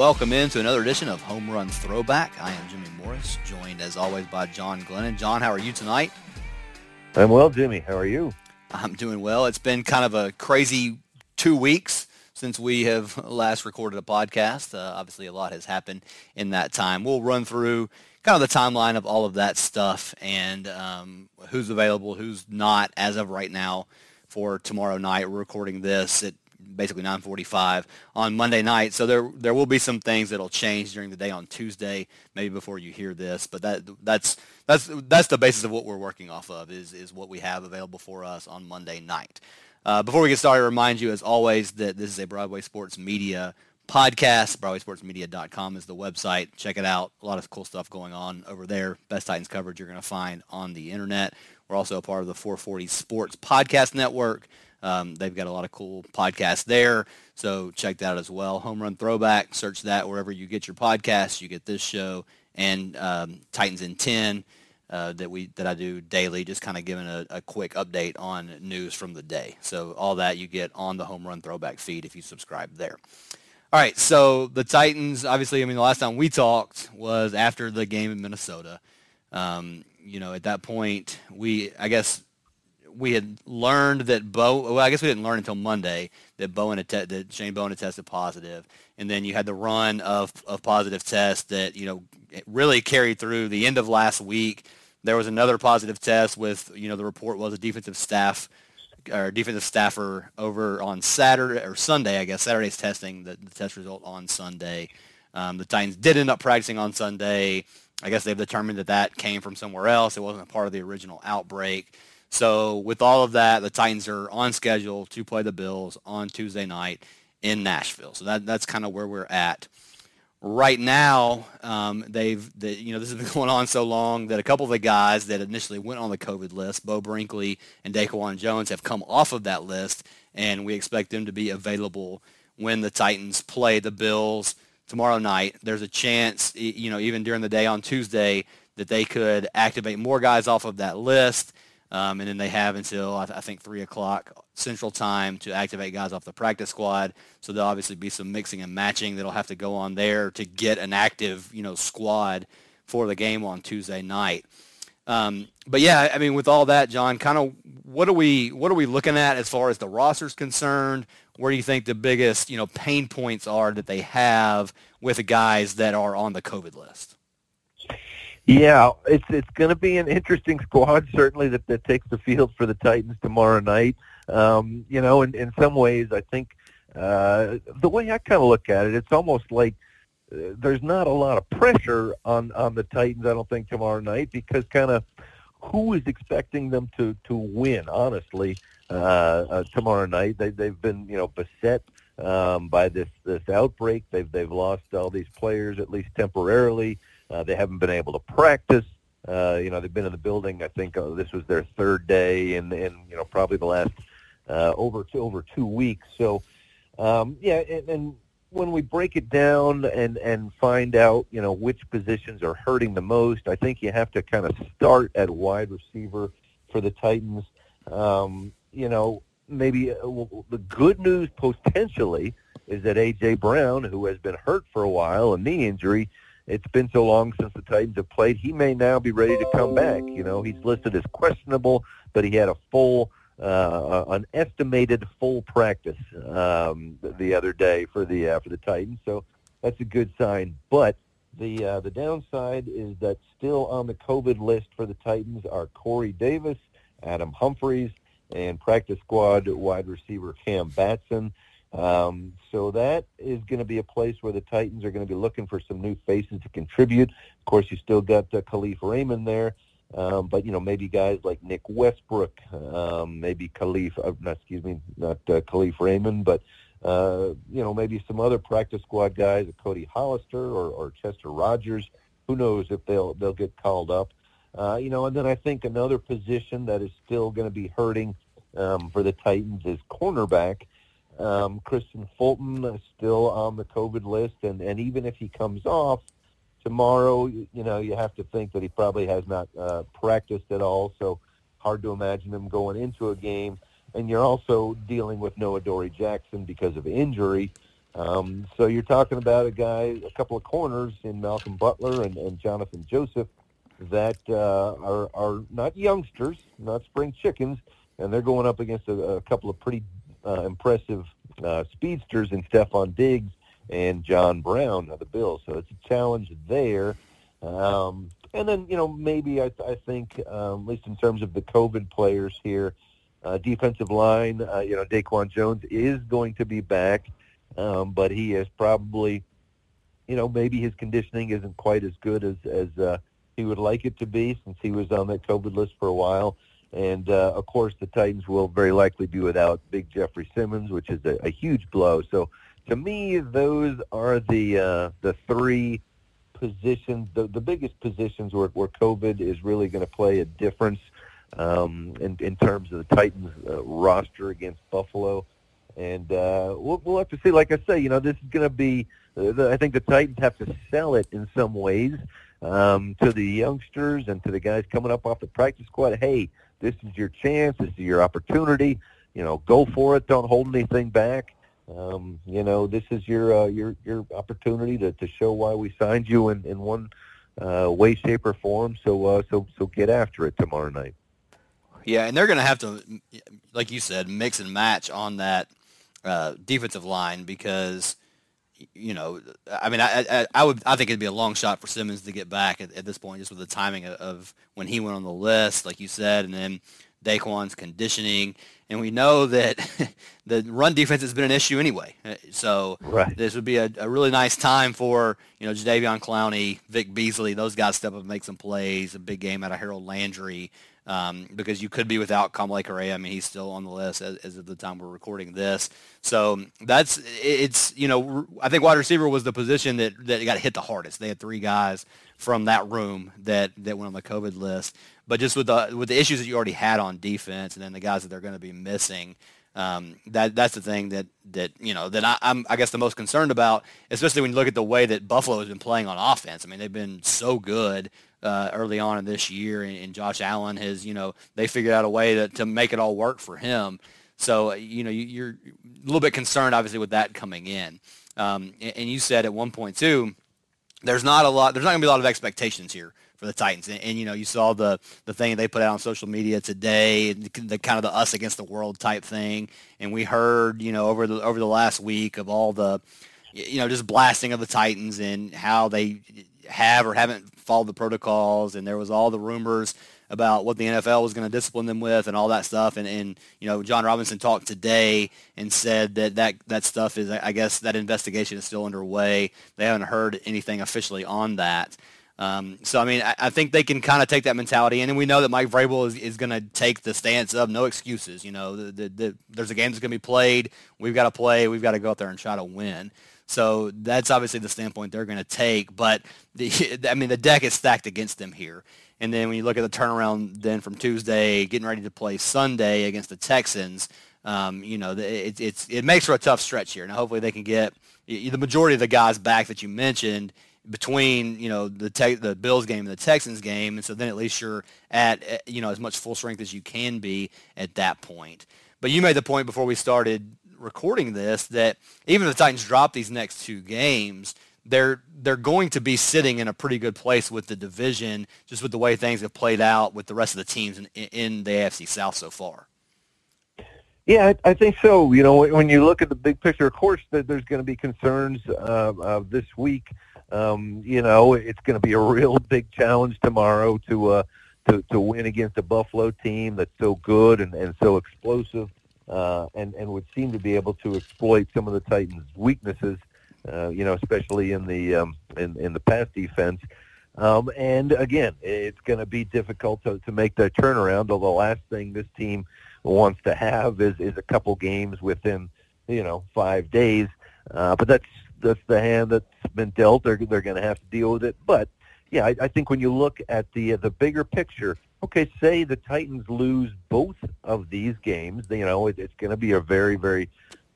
welcome into another edition of Home Run Throwback. I am Jimmy Morris, joined as always by John Glennon. John, how are you tonight? I'm well, Jimmy. How are you? I'm doing well. It's been kind of a crazy two weeks since we have last recorded a podcast. Uh, obviously, a lot has happened in that time. We'll run through kind of the timeline of all of that stuff and um, who's available, who's not as of right now for tomorrow night. We're recording this at basically 9:45 on Monday night. So there there will be some things that'll change during the day on Tuesday, maybe before you hear this. But that that's that's that's the basis of what we're working off of is is what we have available for us on Monday night. Uh, before we get started, I remind you as always that this is a Broadway Sports Media podcast. BroadwaySportsMedia.com is the website. Check it out. A lot of cool stuff going on over there. Best Titans coverage you're going to find on the internet. We're also a part of the 440 Sports Podcast Network. Um, they've got a lot of cool podcasts there, so check that out as well. Home Run Throwback, search that wherever you get your podcasts. You get this show and um, Titans in 10 uh, that we that I do daily, just kind of giving a, a, quick update on news from the day. So all that you get on the Home Run Throwback feed if you subscribe there. All right, so the Titans, obviously, I mean, the last time we talked was after the game in Minnesota. Um, you know, at that point, we, I guess, we had learned that Bo. Well, I guess we didn't learn until Monday that Bowen had te- that Shane Bowen had tested positive, and then you had the run of of positive tests that you know really carried through the end of last week. There was another positive test with you know the report was a defensive staff or defensive staffer over on Saturday or Sunday, I guess Saturday's testing the, the test result on Sunday. Um, the Titans did end up practicing on Sunday. I guess they've determined that that came from somewhere else. It wasn't a part of the original outbreak. So with all of that, the Titans are on schedule to play the Bills on Tuesday night in Nashville. So that that's kind of where we're at right now. Um, they've they, you know this has been going on so long that a couple of the guys that initially went on the COVID list, Beau Brinkley and Daquan Jones, have come off of that list, and we expect them to be available when the Titans play the Bills tomorrow night. There's a chance, you know, even during the day on Tuesday, that they could activate more guys off of that list um, and then they have until I, th- I, think three o'clock Central Time to activate guys off the practice squad. So there'll obviously be some mixing and matching that'll have to go on there to get an active, you know, squad for the game on Tuesday night. Um, but yeah, I mean, with all that, John, kind of what are we what are we looking at as far as the roster's concerned? Where do you think the biggest you know pain points are that they have with the guys that are on the COVID list? Yeah, it's it's going to be an interesting squad certainly that, that takes the field for the Titans tomorrow night. Um, you know, in, in some ways, I think uh, the way I kind of look at it, it's almost like uh, there's not a lot of pressure on on the Titans. I don't think tomorrow night because kind of who is expecting them to to win? Honestly, uh, uh, tomorrow night they they've been you know beset um, by this this outbreak. They've they've lost all these players at least temporarily. Uh, they haven't been able to practice. Uh, you know, they've been in the building. I think uh, this was their third day, and and you know probably the last uh, over two, over two weeks. So, um, yeah, and, and when we break it down and and find out, you know, which positions are hurting the most, I think you have to kind of start at wide receiver for the Titans. Um, you know, maybe uh, well, the good news potentially is that AJ Brown, who has been hurt for a while, a knee injury, it's been so long since the Titans have played. He may now be ready to come back. You know, he's listed as questionable, but he had a full, uh, an estimated full practice um, the other day for the uh, for the Titans. So that's a good sign. But the uh, the downside is that still on the COVID list for the Titans are Corey Davis, Adam Humphries, and practice squad wide receiver Cam Batson. Um, so that is going to be a place where the Titans are going to be looking for some new faces to contribute. Of course, you still got uh, Kalif Raymond there, um, but you know maybe guys like Nick Westbrook, um, maybe Khalif, uh, not, excuse me, not uh, Kalif Raymond, but uh, you know maybe some other practice squad guys, Cody Hollister or, or Chester Rogers. Who knows if they'll they'll get called up? Uh, you know, and then I think another position that is still going to be hurting um, for the Titans is cornerback. Um, Kristian Fulton is still on the COVID list, and, and even if he comes off tomorrow, you, you know, you have to think that he probably has not uh, practiced at all, so hard to imagine him going into a game. And you're also dealing with no Adoree' Jackson because of injury. Um, so you're talking about a guy, a couple of corners in Malcolm Butler and, and Johnathan Joseph that uh, are are not youngsters, not spring chickens, and they're going up against a, a couple of pretty uh, impressive uh, speedsters in Stefon Diggs and John Brown of the Bills. So it's a challenge there. Um, and then, you know, maybe I, I think, um, at least in terms of the COVID players here, uh, defensive line, uh, you know, Daquan Jones is going to be back, um, but he is probably, you know, maybe his conditioning isn't quite as good as, as uh, he would like it to be since he was on that COVID list for a while. And, uh, of course, the Titans will very likely be without Big Jeffery Simmons, which is a, a huge blow. So to me, those are the uh, the three positions, the, the biggest positions where, where COVID is really going to play a difference um, in, in terms of the Titans uh, roster against Buffalo. And uh, we'll, we'll have to see. Like I say, you know, this is going to be. Uh, the, I think the Titans have to sell it in some ways um, to the youngsters and to the guys coming up off the practice squad. Hey, this is your chance. This is your opportunity. You know, go for it. Don't hold anything back. Um, you know, this is your uh, your your opportunity to, to show why we signed you in, in one uh, way, shape, or form. So uh, so so get after it tomorrow night. Yeah, and they're going to have to, like you said, mix and match on that uh, defensive line because you know, I mean, I, I, I would, I think it'd be a long shot for Simmons to get back at, at this point, just with the timing of, of, when he went on the list, like you said, and then Daquan's conditioning, and we know that the run defense has been an issue anyway. So right. this would be a, a, really nice time for you know Jadeveon Clowney, Vic Beasley, those guys step up and make some plays. A big game out of Harold Landry um, because you could be without Kamalei Correa. I mean, he's still on the list as, as, of the time we're recording this. So that's it's you know I think wide receiver was the position that that got hit the hardest. They had three guys from that room that that went on the COVID list. But just with the with the issues that you already had on defense, and then the guys that they're going to be missing. Um, that that's the thing that that you know that I, am I guess the most concerned about, especially when you look at the way that Buffalo has been playing on offense. I mean, they've been so good uh, early on in this year, and, and, Josh Allen has, you know, they figured out a way to, to make it all work for him. So, you know, you, are a little bit concerned, obviously, with that coming in. Um, and, and, you said at one point too, there's not a lot, there's not going to be a lot of expectations here for the Titans. And, and, you know, you saw the the thing they put out on social media today, the kind of the us against the world type thing. And we heard, you know, over the over the last week of all the, you know, just blasting of the Titans and how they have or haven't followed the protocols, and there was all the rumors about what the NFL was going to discipline them with and all that stuff. And, and you know, Jon Robinson talked today and said that, that that stuff is, I guess, that investigation is still underway. They haven't heard anything officially on that. Um, so, I mean, I, I think they can kind of take that mentality. And we know that Mike Vrabel is, is going to take the stance of no excuses. You know, the, the, the, there's a game that's going to be played. We've got to play. We've got to go out there and try to win. So that's obviously the standpoint they're going to take. But the, I mean, the deck is stacked against them here. And then when you look at the turnaround, then from Tuesday, getting ready to play Sunday against the Texans, um, you know, it, it's it makes for a tough stretch here. Now, hopefully, they can get the majority of the guys back that you mentioned between you know the te- the Bills game and the Texans game, and so then at least you're at eh, you know as much full strength as you can be at that point. But you made the point before we started recording this that even if the Titans drop these next two games, they're they're going to be sitting in a pretty good place with the division, just with the way things have played out with the rest of the teams in, in the AFC South so far. Yeah, I, I think so. You know, when you look at the big picture, of course, there's going to be concerns uh, uh, this week. Um, you know, it's going to be a real big challenge tomorrow to uh, to to win against a Buffalo team that's so good and, and so explosive uh, and and would seem to be able to exploit some of the Titans' weaknesses. Uh, you know, especially in the um, in in the pass defense. Um, and again, it's going to be difficult to, to make that turnaround. Although the last thing this team wants to have is is a couple games within you know five days. Uh, but that's that's the hand that's been dealt. They're they're going to have to deal with it. But yeah, I, I think when you look at the the bigger picture, okay, say the Titans lose both of these games, you know, it, it's going to be a very, very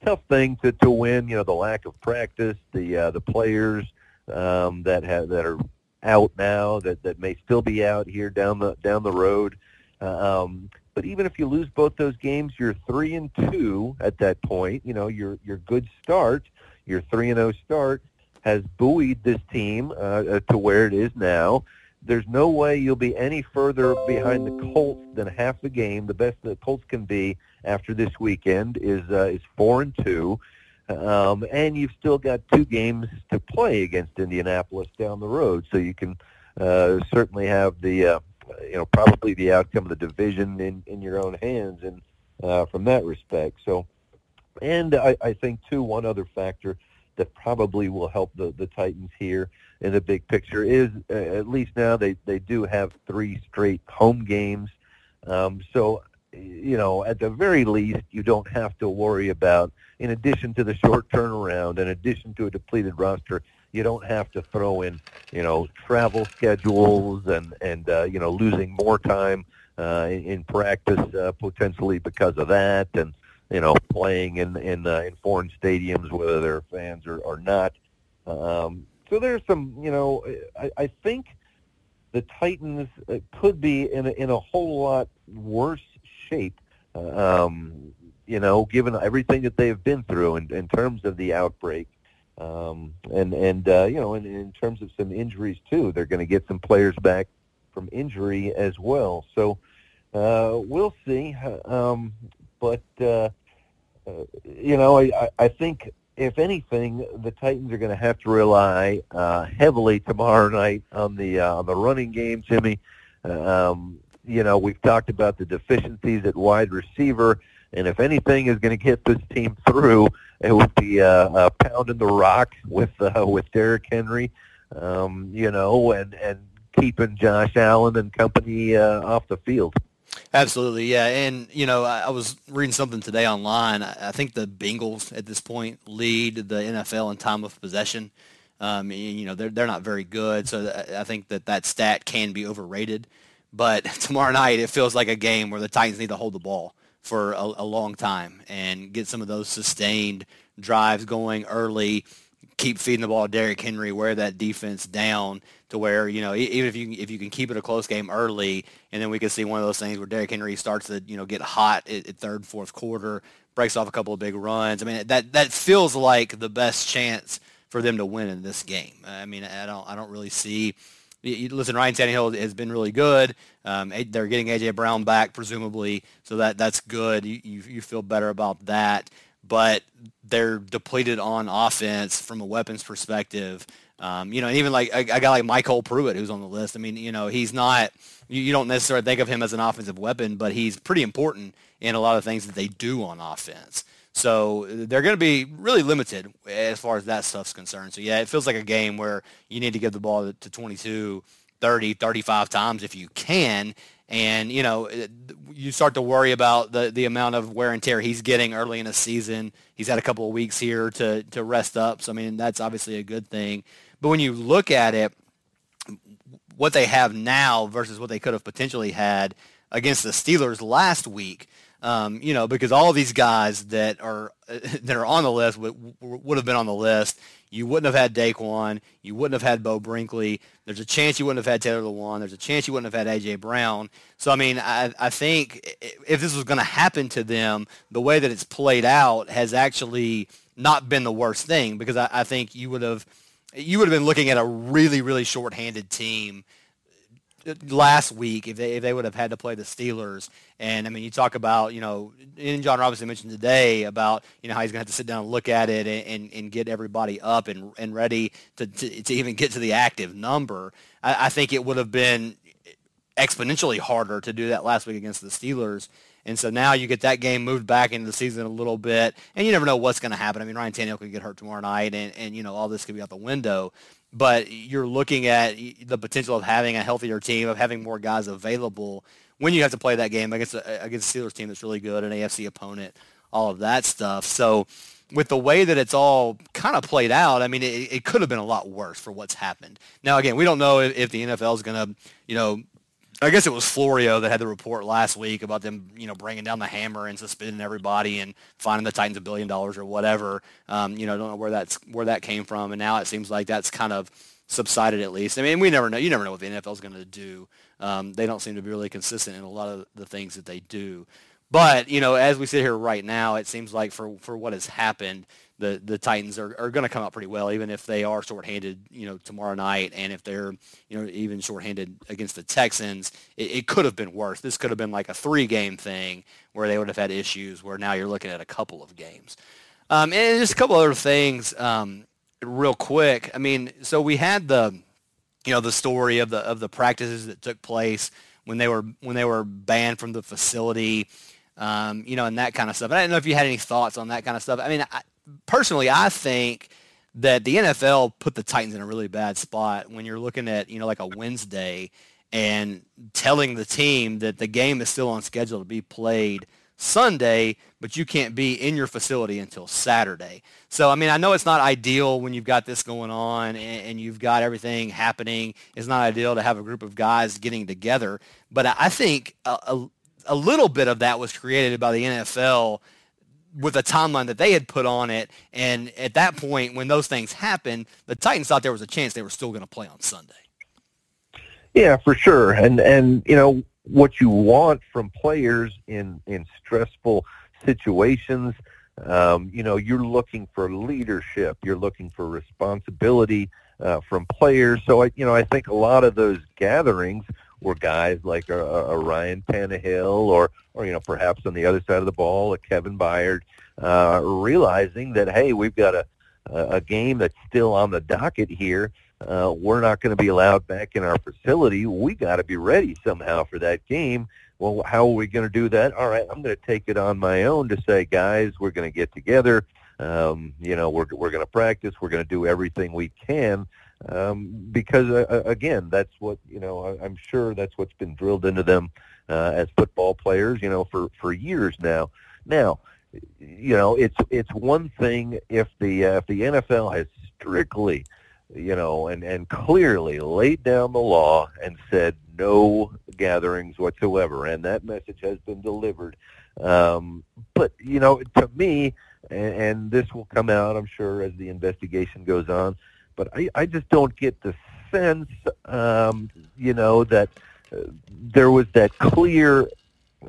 tough thing to, to win. You know, the lack of practice, the uh, the players um, that have that are out now, that that may still be out here down the down the road. Um, but even if you lose both those games, you're three and two at that point. You know, your your good start. your three and zero start has buoyed this team uh, uh, to where it is now. There's no way you'll be any further behind the Colts than half the game. The best the Colts can be after this weekend is uh, is four and two, um, and you've still got two games to play against Indianapolis down the road, so you can uh, certainly have the uh, you know probably the outcome of the division in in your own hands, and uh, from that respect. So, and I, I think too one other factor that probably will help the, the Titans here in the big picture is uh, at least now they, they do have three straight home games. Um, so, you know, at the very least, you don't have to worry about, in addition to the short turnaround, in addition to a depleted roster, you don't have to throw in, you know, travel schedules and, and uh, you know, losing more time uh, in, in practice uh, potentially because of that. And, you know, playing in in uh, in foreign stadiums, whether they're fans or, or not. Um, so there's some, you know, I, I think the Titans uh, could be in a, in a whole lot worse shape, um, you know, given everything that they've been through in, in terms of the outbreak. Um, and and uh, you know, in, in terms of some injuries too, they're going to get some players back from injury as well. So uh, we'll see. Um, but uh, uh, you know, I, I think if anything, the Titans are going to have to rely uh, heavily tomorrow night on the uh, on the running game, Jimmy. Um, you know, we've talked about the deficiencies at wide receiver, and if anything is going to get this team through, it would be uh, uh, pounding the rock with uh, with Derrick Henry. Um, you know, and and keeping Josh Allen and company uh, off the field. Absolutely, yeah. And, you know, I, I was reading something today online. I, I, think the Bengals at this point lead the NFL in time of possession. Um, you know, they're, they're not very good, so I think that that stat can be overrated. But tomorrow night, it feels like a game where the Titans need to hold the ball for a, a long time and get some of those sustained drives going early keep feeding the ball to Derrick Henry, wear that defense down to where, you know, even if you if you can keep it a close game early, and then we can see one of those things where Derrick Henry starts to, you know, get hot at, at third, fourth quarter, breaks off a couple of big runs. I mean, that that feels like the best chance for them to win in this game. I mean, I don't I don't really see. Listen, Ryan Tannehill has been really good. Um, they're getting AJ Brown back, presumably, so that that's good. You, you, you feel better about that but they're depleted on offense from a weapons perspective. Um, you know, and even like a, a, guy like MyCole Pruitt, who's on the list. I mean, you know, he's not. You, you don't necessarily think of him as an offensive weapon, but he's pretty important in a lot of things that they do on offense. So they're going to be really limited as far as that stuff's concerned. So yeah, it feels like a game where you need to give the ball to 22, 30, 35 times if you can, and, you know, you start to worry about the, the amount of wear and tear he's getting early in the season. He's had a couple of weeks here to, to rest up. So, I mean, that's obviously a good thing. But when you look at it, what they have now versus what they could have potentially had against the Steelers last week, um, you know, because all these guys that are that are on the list would, would have been on the list. You wouldn't have had Daquan. You wouldn't have had Beau Brinkley. There's a chance you wouldn't have had Taylor Lewan. There's a chance you wouldn't have had AJ Brown. So I mean, I, I think if this was going to happen to them, the way that it's played out has actually not been the worst thing because I, I think you would have you would have been looking at a really really short-handed team last week if they if they would have had to play the Steelers. And I mean, you talk about you know, and Jon Robinson mentioned today about you know how he's going to have to sit down and look at it and, and, and get everybody up and and ready to, to, to even get to the active number. I, I think it would have been exponentially harder to do that last week against the Steelers. And so now you get that game moved back into the season a little bit, and you never know what's going to happen. I mean, Ryan Tannehill could get hurt tomorrow night, and, and you know all this could be out the window but you're looking at the potential of having a healthier team, of having more guys available when you have to play that game against a, against a Steelers team that's really good, an AFC opponent, all of that stuff. So with the way that it's all kind of played out, I mean, it, it could have been a lot worse for what's happened. Now, again, we don't know if, if the NFL is going to, you know, I guess it was Florio that had the report last week about them, you know, bringing down the hammer and suspending everybody and finding the Titans a billion dollars or whatever. Um, you know, don't know where that's where that came from, and now it seems like that's kind of subsided at least. I mean, we never know. You never know what the NFL is going to do. Um, they don't seem to be really consistent in a lot of the things that they do. But you know, as we sit here right now, it seems like for for what has happened, the the Titans are, are going to come out pretty well, even if they are shorthanded, you know, tomorrow night, and if they're, you know, even shorthanded against the Texans, it, it could have been worse. This could have been like a three-game thing where they would have had issues. Where now you're looking at a couple of games, um, and just a couple other things, um, real quick. I mean, so we had the, you know, the story of the of the practices that took place when they were when they were banned from the facility. Um, you know, and that kind of stuff. I don't know if you had any thoughts on that kind of stuff. I mean, I, personally, I think that the NFL put the Titans in a really bad spot when you're looking at, you know, like a Wednesday and telling the team that the game is still on schedule to be played Sunday, but you can't be in your facility until Saturday. So, I mean, I know it's not ideal when you've got this going on and, and, you've got everything happening. It's not ideal to have a group of guys getting together. But I think a, a, a little bit of that was created by the NFL with a timeline that they had put on it. And at that point, when those things happened, the Titans thought there was a chance they were still going to play on Sunday. Yeah, for sure. And and you know what you want from players in in stressful situations. Um, you know, you're looking for leadership. You're looking for responsibility uh, from players. So I, you know, I think a lot of those gatherings were guys like a, a Ryan Tannehill or, or, you know, perhaps on the other side of the ball, a Kevin Byard, uh, realizing that, hey, we've got a, a game that's still on the docket here. Uh, we're not going to be allowed back in our facility. We got to be ready somehow for that game. Well, how are we going to do that? All right, I'm going to take it on my own to say, guys, we're going to get together. Um, you know, we're we're going to practice. We're going to do everything we can um, because uh, uh, again, that's what you know. I, I'm sure that's what's been drilled into them uh, as football players, you know, for for years now. Now, you know, it's it's one thing if the uh, if the NFL has strictly, you know, and and clearly laid down the law and said no gatherings whatsoever, and that message has been delivered. Um, but you know, to me, and, and this will come out, I'm sure, as the investigation goes on but I, I just don't get the sense, um, you know, that uh, there was that clear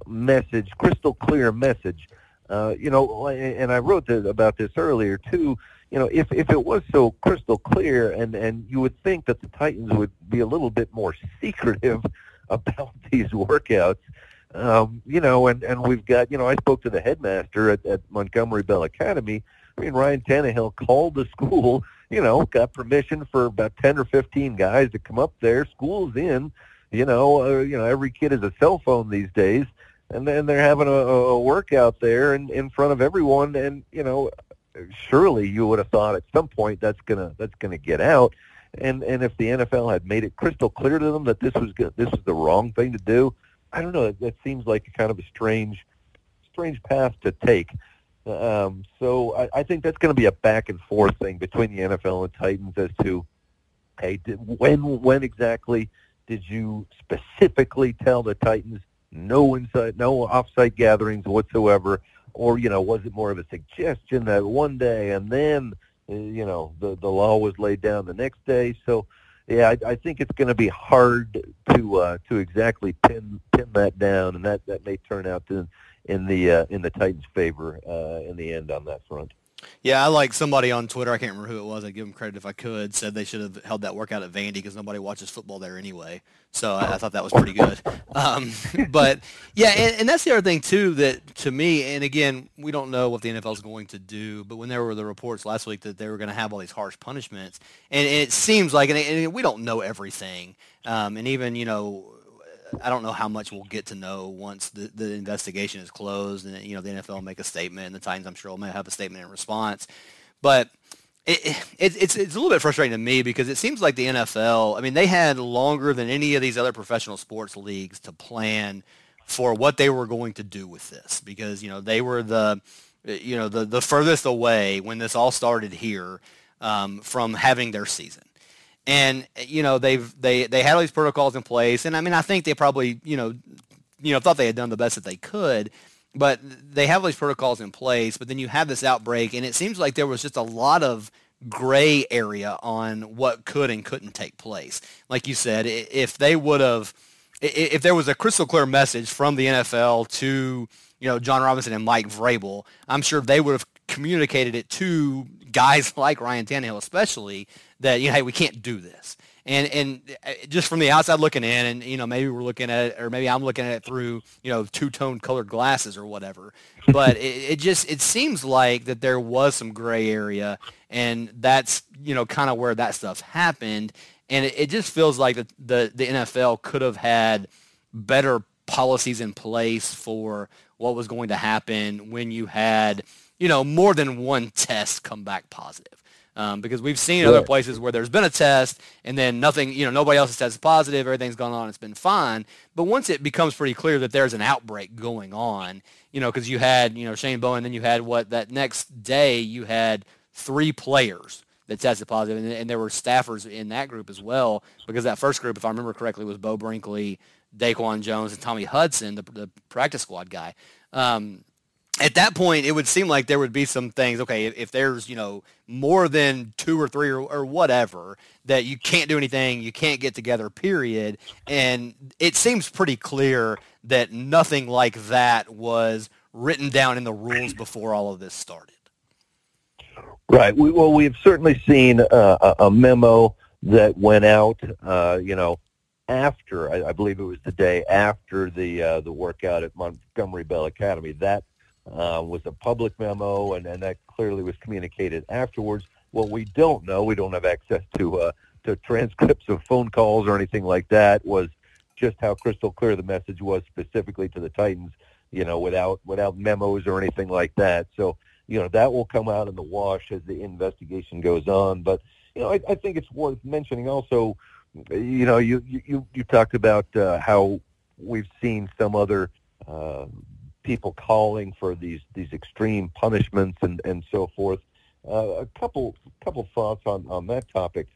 message, crystal clear message. Uh, you know, and I wrote this, about this earlier too. You know, if if it was so crystal clear, and and you would think that the Titans would be a little bit more secretive about these workouts. Um, you know, and and we've got, you know, I spoke to the headmaster at, at Montgomery Bell Academy. I mean, Ryan Tannehill called the school you know, got permission for about 10 or 15 guys to come up there. School's in, you know, uh, you know, every kid has a cell phone these days. And then they're having a, a workout there in, in front of everyone. And, you know, surely you would have thought at some point that's going to, that's going to get out. And, and if the NFL had made it crystal clear to them that this was, good, this was the wrong thing to do, I don't know. That seems like kind of a strange, strange path to take. Um, so I, I think that's going to be a back and forth thing between the NFL and Titans as to, hey, did, when when exactly did you specifically tell the Titans no inside, no offsite gatherings whatsoever, or you know, was it more of a suggestion that one day and then uh, you know the the law was laid down the next day? So yeah, I, I think it's going to be hard to uh, to exactly pin pin that down, and that that may turn out to in the uh, in the Titans' favor uh, in the end on that front. Yeah, I like somebody on Twitter. I can't remember who it was. I'd give them credit if I could. Said they should have held that workout at Vandy because nobody watches football there anyway. So I, I thought that was pretty good. Um, but yeah, and, and, that's the other thing too that to me, and again, we don't know what the NFL is going to do. But when there were the reports last week that they were going to have all these harsh punishments, and, and it seems like, and, and, we don't know everything. Um, and even you know I don't know how much we'll get to know once the, the investigation is closed and you know the NFL make a statement and the Titans I'm sure will may have a statement in response. But it, it, it's it's a little bit frustrating to me because it seems like the NFL. I mean, they had longer than any of these other professional sports leagues to plan for what they were going to do with this because you know they were the you know the the furthest away when this all started here um, from having their season and you know they've they they had all these protocols in place, and I mean I think they probably you know you know thought they had done the best that they could, but they have all these protocols in place. But then you have this outbreak, and it seems like there was just a lot of gray area on what could and couldn't take place. Like you said, if they would have, if there was a crystal clear message from the NFL to you know Jon Robinson and Mike Vrabel, I'm sure they would have communicated it to guys like Ryan Tannehill, especially that you know, hey, we can't do this. And and uh, just from the outside looking in, and you know, maybe we're looking at it, or maybe I'm looking at it through you know two tone colored glasses or whatever. But it, it just it seems like that there was some gray area, and that's you know kind of where that stuff happened. And it, it just feels like the, the the NFL could have had better policies in place for what was going to happen when you had you know more than one test come back positive. Um, because we've seen yeah. other places where there's been a test and then nothing, you know, nobody else has tested positive, everything's gone on, it's been fine. But once it becomes pretty clear that there's an outbreak going on, you know, because you had, you know, Shane Bowen, then you had what that next day you had three players that tested positive, and, and there were staffers in that group as well. Because that first group, if I remember correctly, was Beau Brinkley, Daquan Jones, and Tommy Hudson, the, the practice squad guy. Um, at that point, it would seem like there would be some things. Okay, if, if there's you know more than two or three or, or, whatever that you can't do anything, you can't get together. Period. And it seems pretty clear that nothing like that was written down in the rules before all of this started. Right. We, well, we've certainly seen uh, a memo that went out. Uh, you know, after I, I, believe it was the day after the uh, the workout at Montgomery Bell Academy. That uh, was a public memo, and, and that clearly was communicated afterwards. What we don't know, we don't have access to uh, to transcripts of phone calls or anything like that, was just how crystal clear the message was specifically to the Titans. You know, without without memos or anything like that. So you know that will come out in the wash as the investigation goes on. But you know, I, I think it's worth mentioning also. You know, you you you talked about uh, how we've seen some other uh, people calling for these these extreme punishments and and so forth. Uh, a couple couple thoughts on on that topic.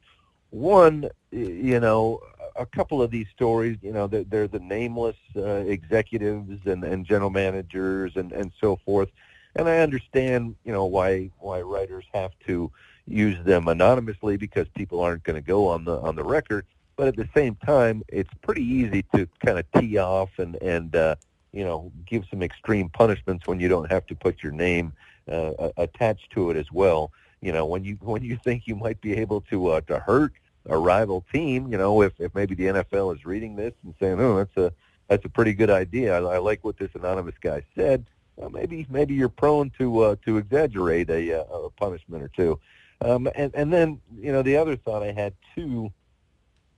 One, you know, a couple of these stories, you know, they're, they're the nameless uh, executives and, and general managers and, and so forth. And I understand, you know, why why writers have to use them anonymously because people aren't going to go on the on the record. But at the same time, it's pretty easy to kind of tee off and and uh, you know, give some extreme punishments when you don't have to put your name uh, attached to it as well. You know, when you when you think you might be able to uh, to hurt a rival team, you know, if if maybe the NFL is reading this and saying, oh, that's a that's a pretty good idea. I, I like what this anonymous guy said. Well, maybe maybe you're prone to uh, to exaggerate a, uh, a punishment or two. Um, and and then you know the other thought I had too.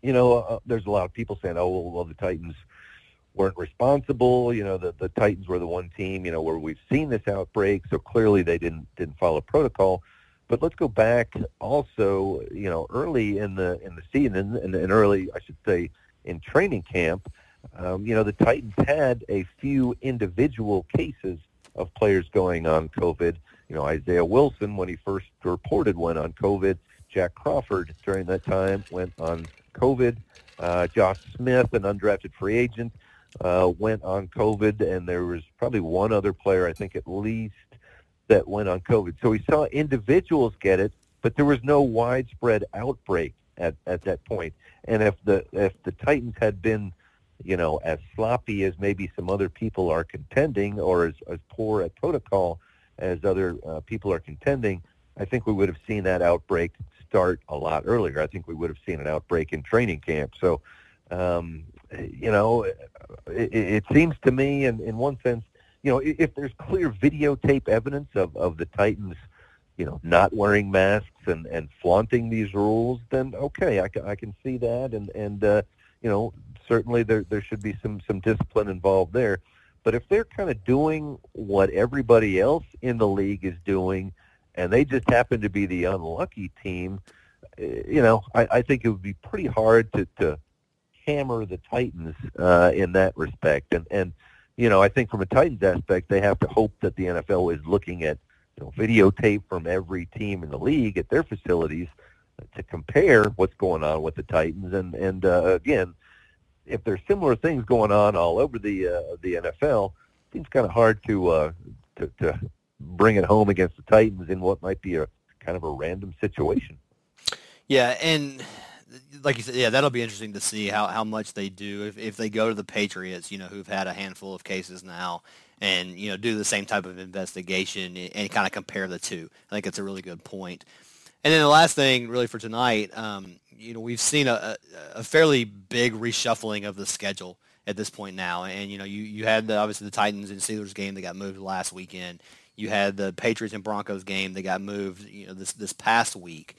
You know, uh, there's a lot of people saying, oh well, well the Titans weren't responsible. You know, the, the Titans were the one team, you know, where we've seen this outbreak, so clearly they didn't didn't follow protocol. But let's go back also, you know, early in the in the season and, and early, I should say, in training camp, um, you know, the Titans had a few individual cases of players going on COVID. You know, Isaiah Wilson, when he first reported, went on COVID. Jack Crawford, during that time, went on COVID. Uh, Josh Smith, an undrafted free agent, uh, went on COVID, and there was probably one other player, I think at least, that went on COVID. So we saw individuals get it, but there was no widespread outbreak at, at that point. And if the if the Titans had been, you know, as sloppy as maybe some other people are contending, or as, as poor at protocol as other uh, people are contending, I think we would have seen that outbreak start a lot earlier. I think we would have seen an outbreak in training camp. So um, you know, it, it seems to me, in, in one sense, you know, if there's clear videotape evidence of, of the Titans, you know, not wearing masks and, and flaunting these rules, then okay, I, I can see that, and and uh, you know, certainly there there should be some some discipline involved there. But if they're kind of doing what everybody else in the league is doing, and they just happen to be the unlucky team, eh, you know, I, I think it would be pretty hard to to hammer the Titans uh, in that respect. And and you know, I think from a Titans aspect, they have to hope that the NFL is looking at you know, videotape from every team in the league at their facilities to compare what's going on with the Titans. And and uh, again, if there's similar things going on all over the uh, the NFL, it seems kind of hard to, uh, to to bring it home against the Titans in what might be a kind of a random situation. Yeah, and like you said, yeah, that'll be interesting to see how, how much they do if, if they go to the Patriots, you know, who've had a handful of cases now, and you know do the same type of investigation and, and kind of compare the two. I think it's a really good point. And then the last thing, really for tonight, um, you know, we've seen a, a, fairly big reshuffling of the schedule at this point now. And you know, you you had the, obviously the Titans and Steelers game that got moved last weekend. You had the Patriots and Broncos game that got moved, you know, this this past week.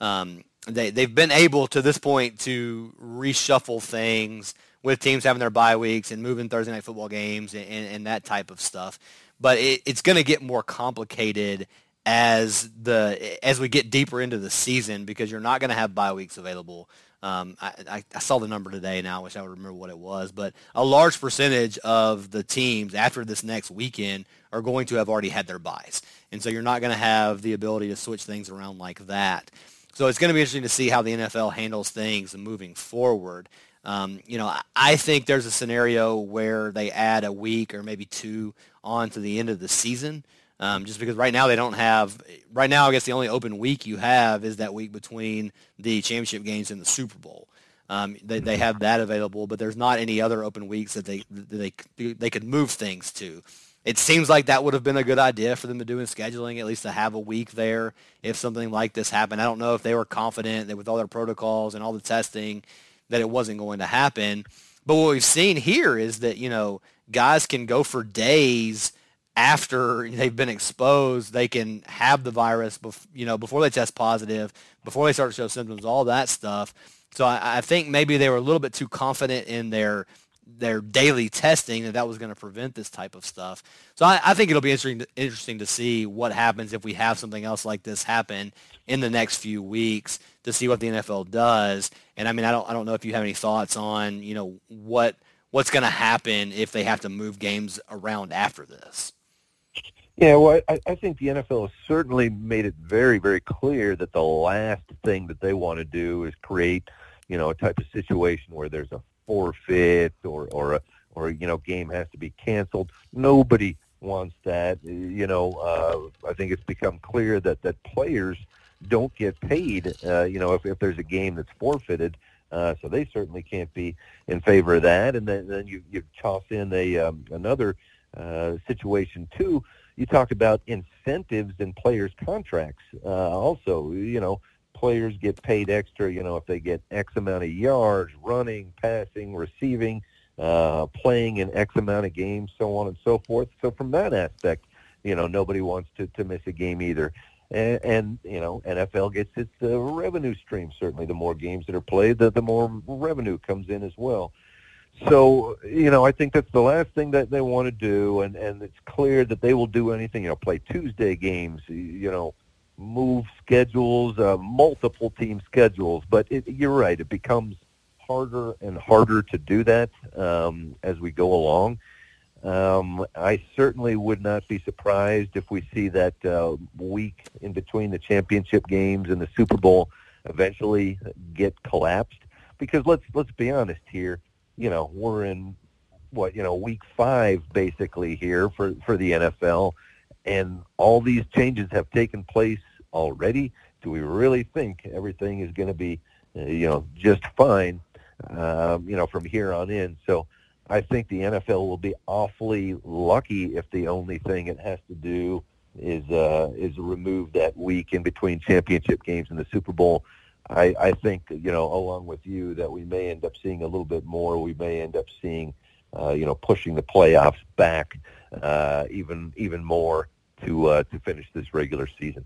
Um, they they've been able to this point to reshuffle things with teams having their bye weeks and moving Thursday night football games and, and, and that type of stuff. But it, it's going to get more complicated as the as we get deeper into the season because you're not going to have bye weeks available. Um, I, I, saw the number today now. I wish I would remember what it was, but a large percentage of the teams after this next weekend are going to have already had their byes, and so you're not going to have the ability to switch things around like that. So it's going to be interesting to see how the NFL handles things moving forward. Um, you know, I think there's a scenario where they add a week or maybe two on to the end of the season. Um, just because right now they don't have right now I guess the only open week you have is that week between the championship games and the Super Bowl. Um, they, they have that available, but there's not any other open weeks that they that they they could move things to. It seems like that would have been a good idea for them to do in scheduling, at least to have a week there if something like this happened. I don't know if they were confident that with all their protocols and all the testing that it wasn't going to happen. But what we've seen here is that, you know, guys can go for days after they've been exposed. They can have the virus, bef- you know, before they test positive, before they start to show symptoms, all that stuff. So I, I think maybe they were a little bit too confident in their their daily testing that that was going to prevent this type of stuff. So I, I think it'll be interesting to, interesting to see what happens if we have something else like this happen in the next few weeks to see what the NFL does. And I mean, I don't, I don't know if you have any thoughts on, you know, what, what's going to happen if they have to move games around after this. Yeah, well, I, I think the NFL has certainly made it very, very clear that the last thing that they want to do is create, you know, a type of situation where there's a forfeit or or a or you know game has to be canceled. Nobody wants that. You know, uh, I think it's become clear that that players don't get paid, uh, you know, if, if there's a game that's forfeited. Uh, so they certainly can't be in favor of that. And then, then you, you toss in a um, another uh, situation too. You talk about incentives in players' contracts. Uh, also, you know, players get paid extra. You know, if they get X amount of yards, running, passing, receiving, uh, playing in X amount of games, so on and so forth. So from that aspect, you know, nobody wants to, to miss a game either and, and you know NFL gets its uh, revenue stream. Certainly, the more games that are played, the, the more revenue comes in as well. So you know, I think that's the last thing that they want to do, and and it's clear that they will do anything. You know, play Tuesday games. You know, move schedules, uh, multiple team schedules. But it, you're right; it becomes harder and harder to do that um, as we go along. Um, I certainly would not be surprised if we see that uh, week in between the championship games and the Super Bowl eventually get collapsed. Because let's let's be honest here, you know we're in what you know week five basically here for for the NFL, and all these changes have taken place already. Do we really think everything is going to be uh, you know just fine, um, you know from here on in? So I think the NFL will be awfully lucky if the only thing it has to do is uh, is remove that week in between championship games and the Super Bowl. I, I think you know, along with you, that we may end up seeing a little bit more. We may end up seeing, uh, you know, pushing the playoffs back uh, even even more to uh, to finish this regular season.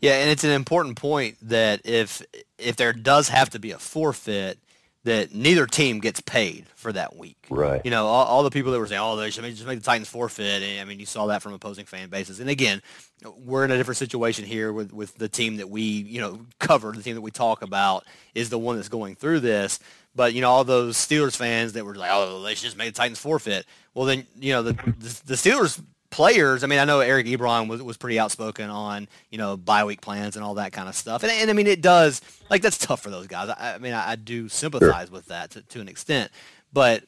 Yeah, and it's an important point that if if there does have to be a forfeit, that neither team gets paid for that week. Right. You know, all, all the people that were saying, "Oh, they should just make the Titans forfeit." And, I mean, you saw that from opposing fan bases. And again, we're in a different situation here with with the team that we you know cover, the team that we talk about is the one that's going through this. But you know, all those Steelers fans that were like, "Oh, they should just make the Titans forfeit." Well, then you know the the, the Steelers players, I mean, I know Eric Ebron was, was pretty outspoken on, you know, bye week plans and all that kind of stuff. And, and I mean, it does, like, that's tough for those guys. I, I mean, I, I, do sympathize sure. with that to, to an extent. But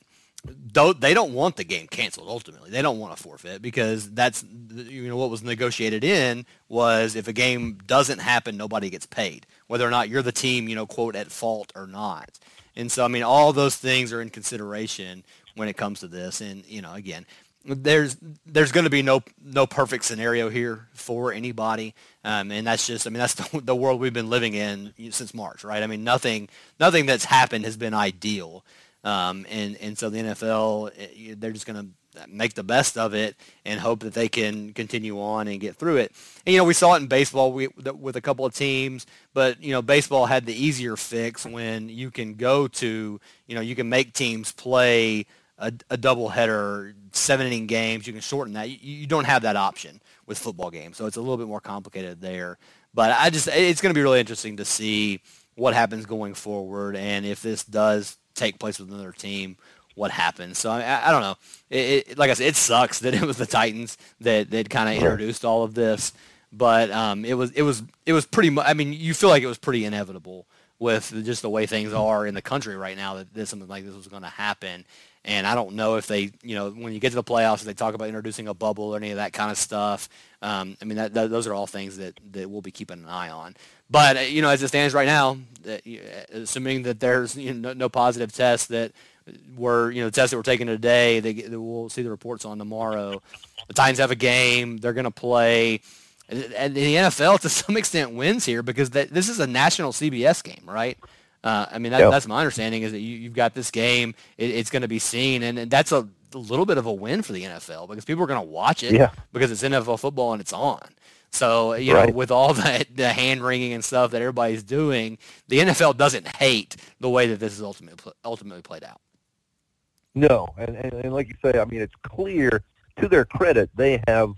they don't want the game canceled ultimately. They don't want to forfeit because that's, you know, what was negotiated in was if a game doesn't happen, nobody gets paid, whether or not you're the team, you know, quote, at fault or not. And so, I mean, all those things are in consideration when it comes to this. And, you know, again, there's there's going to be no no perfect scenario here for anybody, um, and that's just I mean that's the, the world we've been living in since March, right? I mean nothing nothing that's happened has been ideal, um, and and so the NFL eh, they're just going to make the best of it and hope that they can continue on and get through it. And you know we saw it in baseball with a couple of teams, but you know baseball had the easier fix when you can go to you know you can make teams play a, a double header, seven inning games. You can shorten that. You, you don't have that option with football games, so it's a little bit more complicated there. But I just it's going to be really interesting to see what happens going forward, and if this does take place with another team, what happens. So I, I don't know. It, it, like I said, it sucks that it was the Titans that that kind of introduced all of this, but um, it was it was it was pretty. much. I mean, you feel like it was pretty inevitable with just the way things are in the country right now that this, something like this was going to happen. And I don't know if they, you know, when you get to the playoffs, if they talk about introducing a bubble or any of that kind of stuff. Um, I mean, that, that, those are all things that, that we'll be keeping an eye on. But, uh, you know, as it stands right now, uh, assuming that there's you know, no, no positive tests that were, you know, the tests that were taken today, they, they, we'll see the reports on tomorrow. The Titans have a game. They're going to play. And the NFL, to some extent, wins here because this is a national CBS game, right? Uh, I mean, that, that's my understanding is that you, have got this game. It, it's going to be seen, and, and that's a, little bit of a win for the NFL because people are going to watch it yeah. because it's NFL football and it's on. So, you right. know, with all that the hand wringing and stuff that everybody's doing, the NFL doesn't hate the way that this is ultimately ultimately played out. No, and, and, and like you say, I mean, it's clear to their credit they have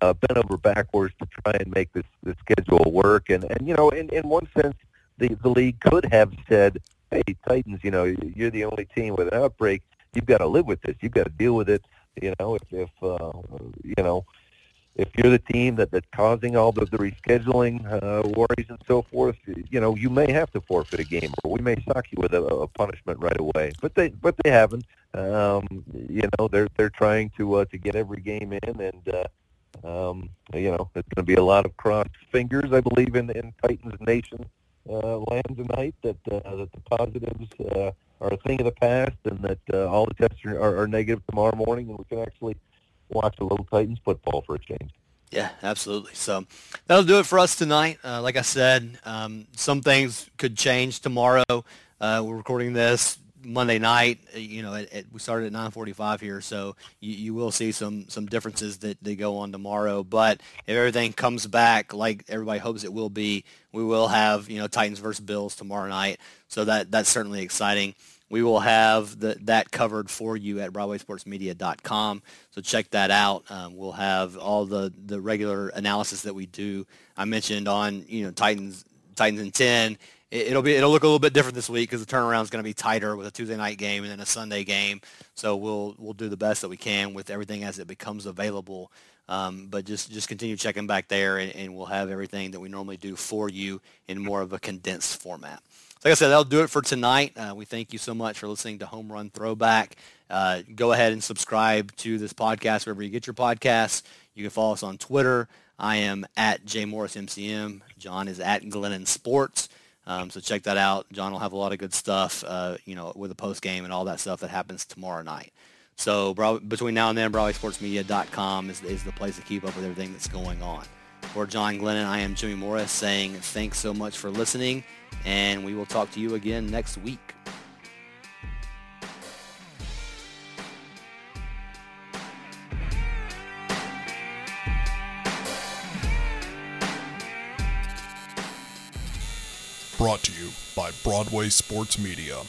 uh, bent over backwards to try and make this, this schedule work. And, and you know, in, in one sense, the, the league could have said, hey, Titans, you know, you're the only team with an outbreak. You've got to live with this. You've got to deal with it. You know, if, if uh, you know, if you're the team that, that's causing all the, the rescheduling uh, worries and so forth, you know, you may have to forfeit a game, or we may sock you with a, a punishment right away. But they, but they haven't. Um, you know, they're they're trying to uh, to get every game in, and uh, um, you know, it's going to be a lot of crossed fingers, I believe, in in Titans Nation uh, land tonight that uh, that the positives uh, are a thing of the past, and that uh, all the tests are, are, are negative tomorrow morning, and we can actually watch a little Titans football for a change. Yeah, absolutely. So that'll do it for us tonight. Uh, like I said, um, some things could change tomorrow. Uh, we're recording this Monday night, uh, you know, we started at 9:45 here, so you, you, will see some some differences that they go on tomorrow. But if everything comes back like everybody hopes it will be, we will have you know Titans versus Bills tomorrow night. So that that's certainly exciting. We will have the, that covered for you at BroadwaySportsMedia.com. So check that out. Um, we'll have all the, the regular analysis that we do. I mentioned on you know Titans Titans and 10 it'll be it'll look a little bit different this week because the turnaround is going to be tighter with a Tuesday night game and then a Sunday game. So we'll we'll do the best that we can with everything as it becomes available. Um, but just just continue checking back there, and, and, we'll have everything that we normally do for you in more of a condensed format. Like I said, that'll do it for tonight. Uh, we thank you so much for listening to Home Run Throwback. Uh, go ahead and subscribe to this podcast wherever you get your podcasts. You can follow us on Twitter. I am at jmorrismcm. John is at Glennon Sports. Um, so check that out. John will have a lot of good stuff, uh, you know, with the post game and all that stuff that happens tomorrow night. So between now and then, BroadwaySportsMedia.com is, is the place to keep up with everything that's going on. For John Glennon, I am Jimmy Morris saying thanks so much for listening, and we will talk to you again next week. Brought to you by Broadway Sports Media.